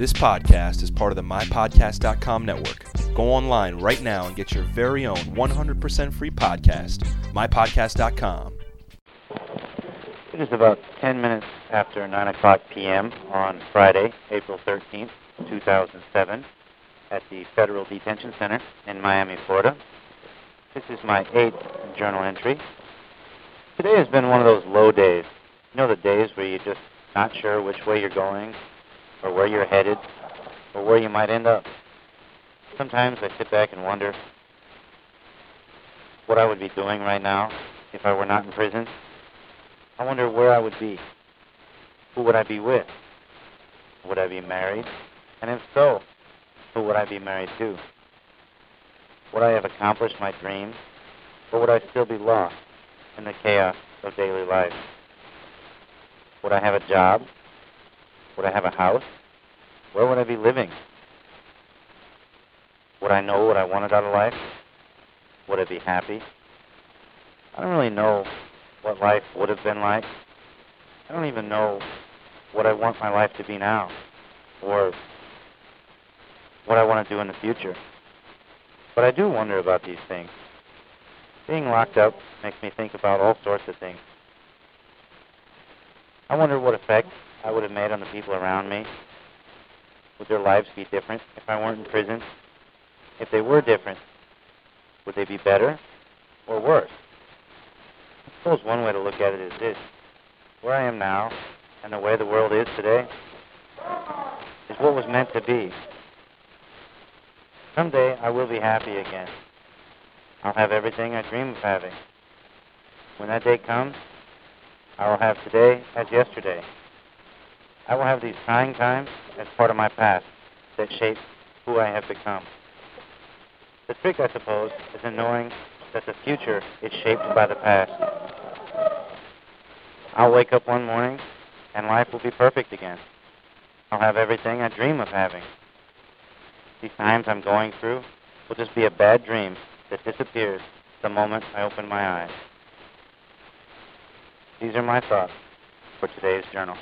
This podcast is part of the MyPodcast.com network. Go online right now and get your very own 100% free podcast, MyPodcast.com. It is about 10 minutes after 9 o'clock p.m. on Friday, April 13th, 2007, at the Federal Detention Center in Miami, Florida. This is my eighth journal entry. Today has been one of those low days. You know the days where you're just not sure which way you're going, or where you're headed, or where you might end up. Sometimes I sit back and wonder what I would be doing right now if I were not in prison. I wonder where I would be. Who would I be with? Would I be married? And if so, who would I be married to? Would I have accomplished my dreams, or would I still be lost in the chaos of daily life? Would I have a job? Would I have a house? Where would I be living? Would I know what I wanted out of life? Would I be happy? I don't really know what life would have been like. I don't even know what I want my life to be now or what I want to do in the future. But I do wonder about these things. Being locked up makes me think about all sorts of things. I wonder what effect I would have made on the people around me. Would their lives be different if I weren't in prison? If they were different, would they be better or worse? I suppose one way to look at it is this. Where I am now and the way the world is today is what was meant to be. Someday I will be happy again. I'll have everything I dream of having. When that day comes, I will have today as yesterday. I will have these trying times as part of my past that shape who I have become. The trick, I suppose, is in knowing that the future is shaped by the past. I'll wake up one morning and life will be perfect again. I'll have everything I dream of having. These times I'm going through will just be a bad dream that disappears the moment I open my eyes. These are my thoughts for today's journal.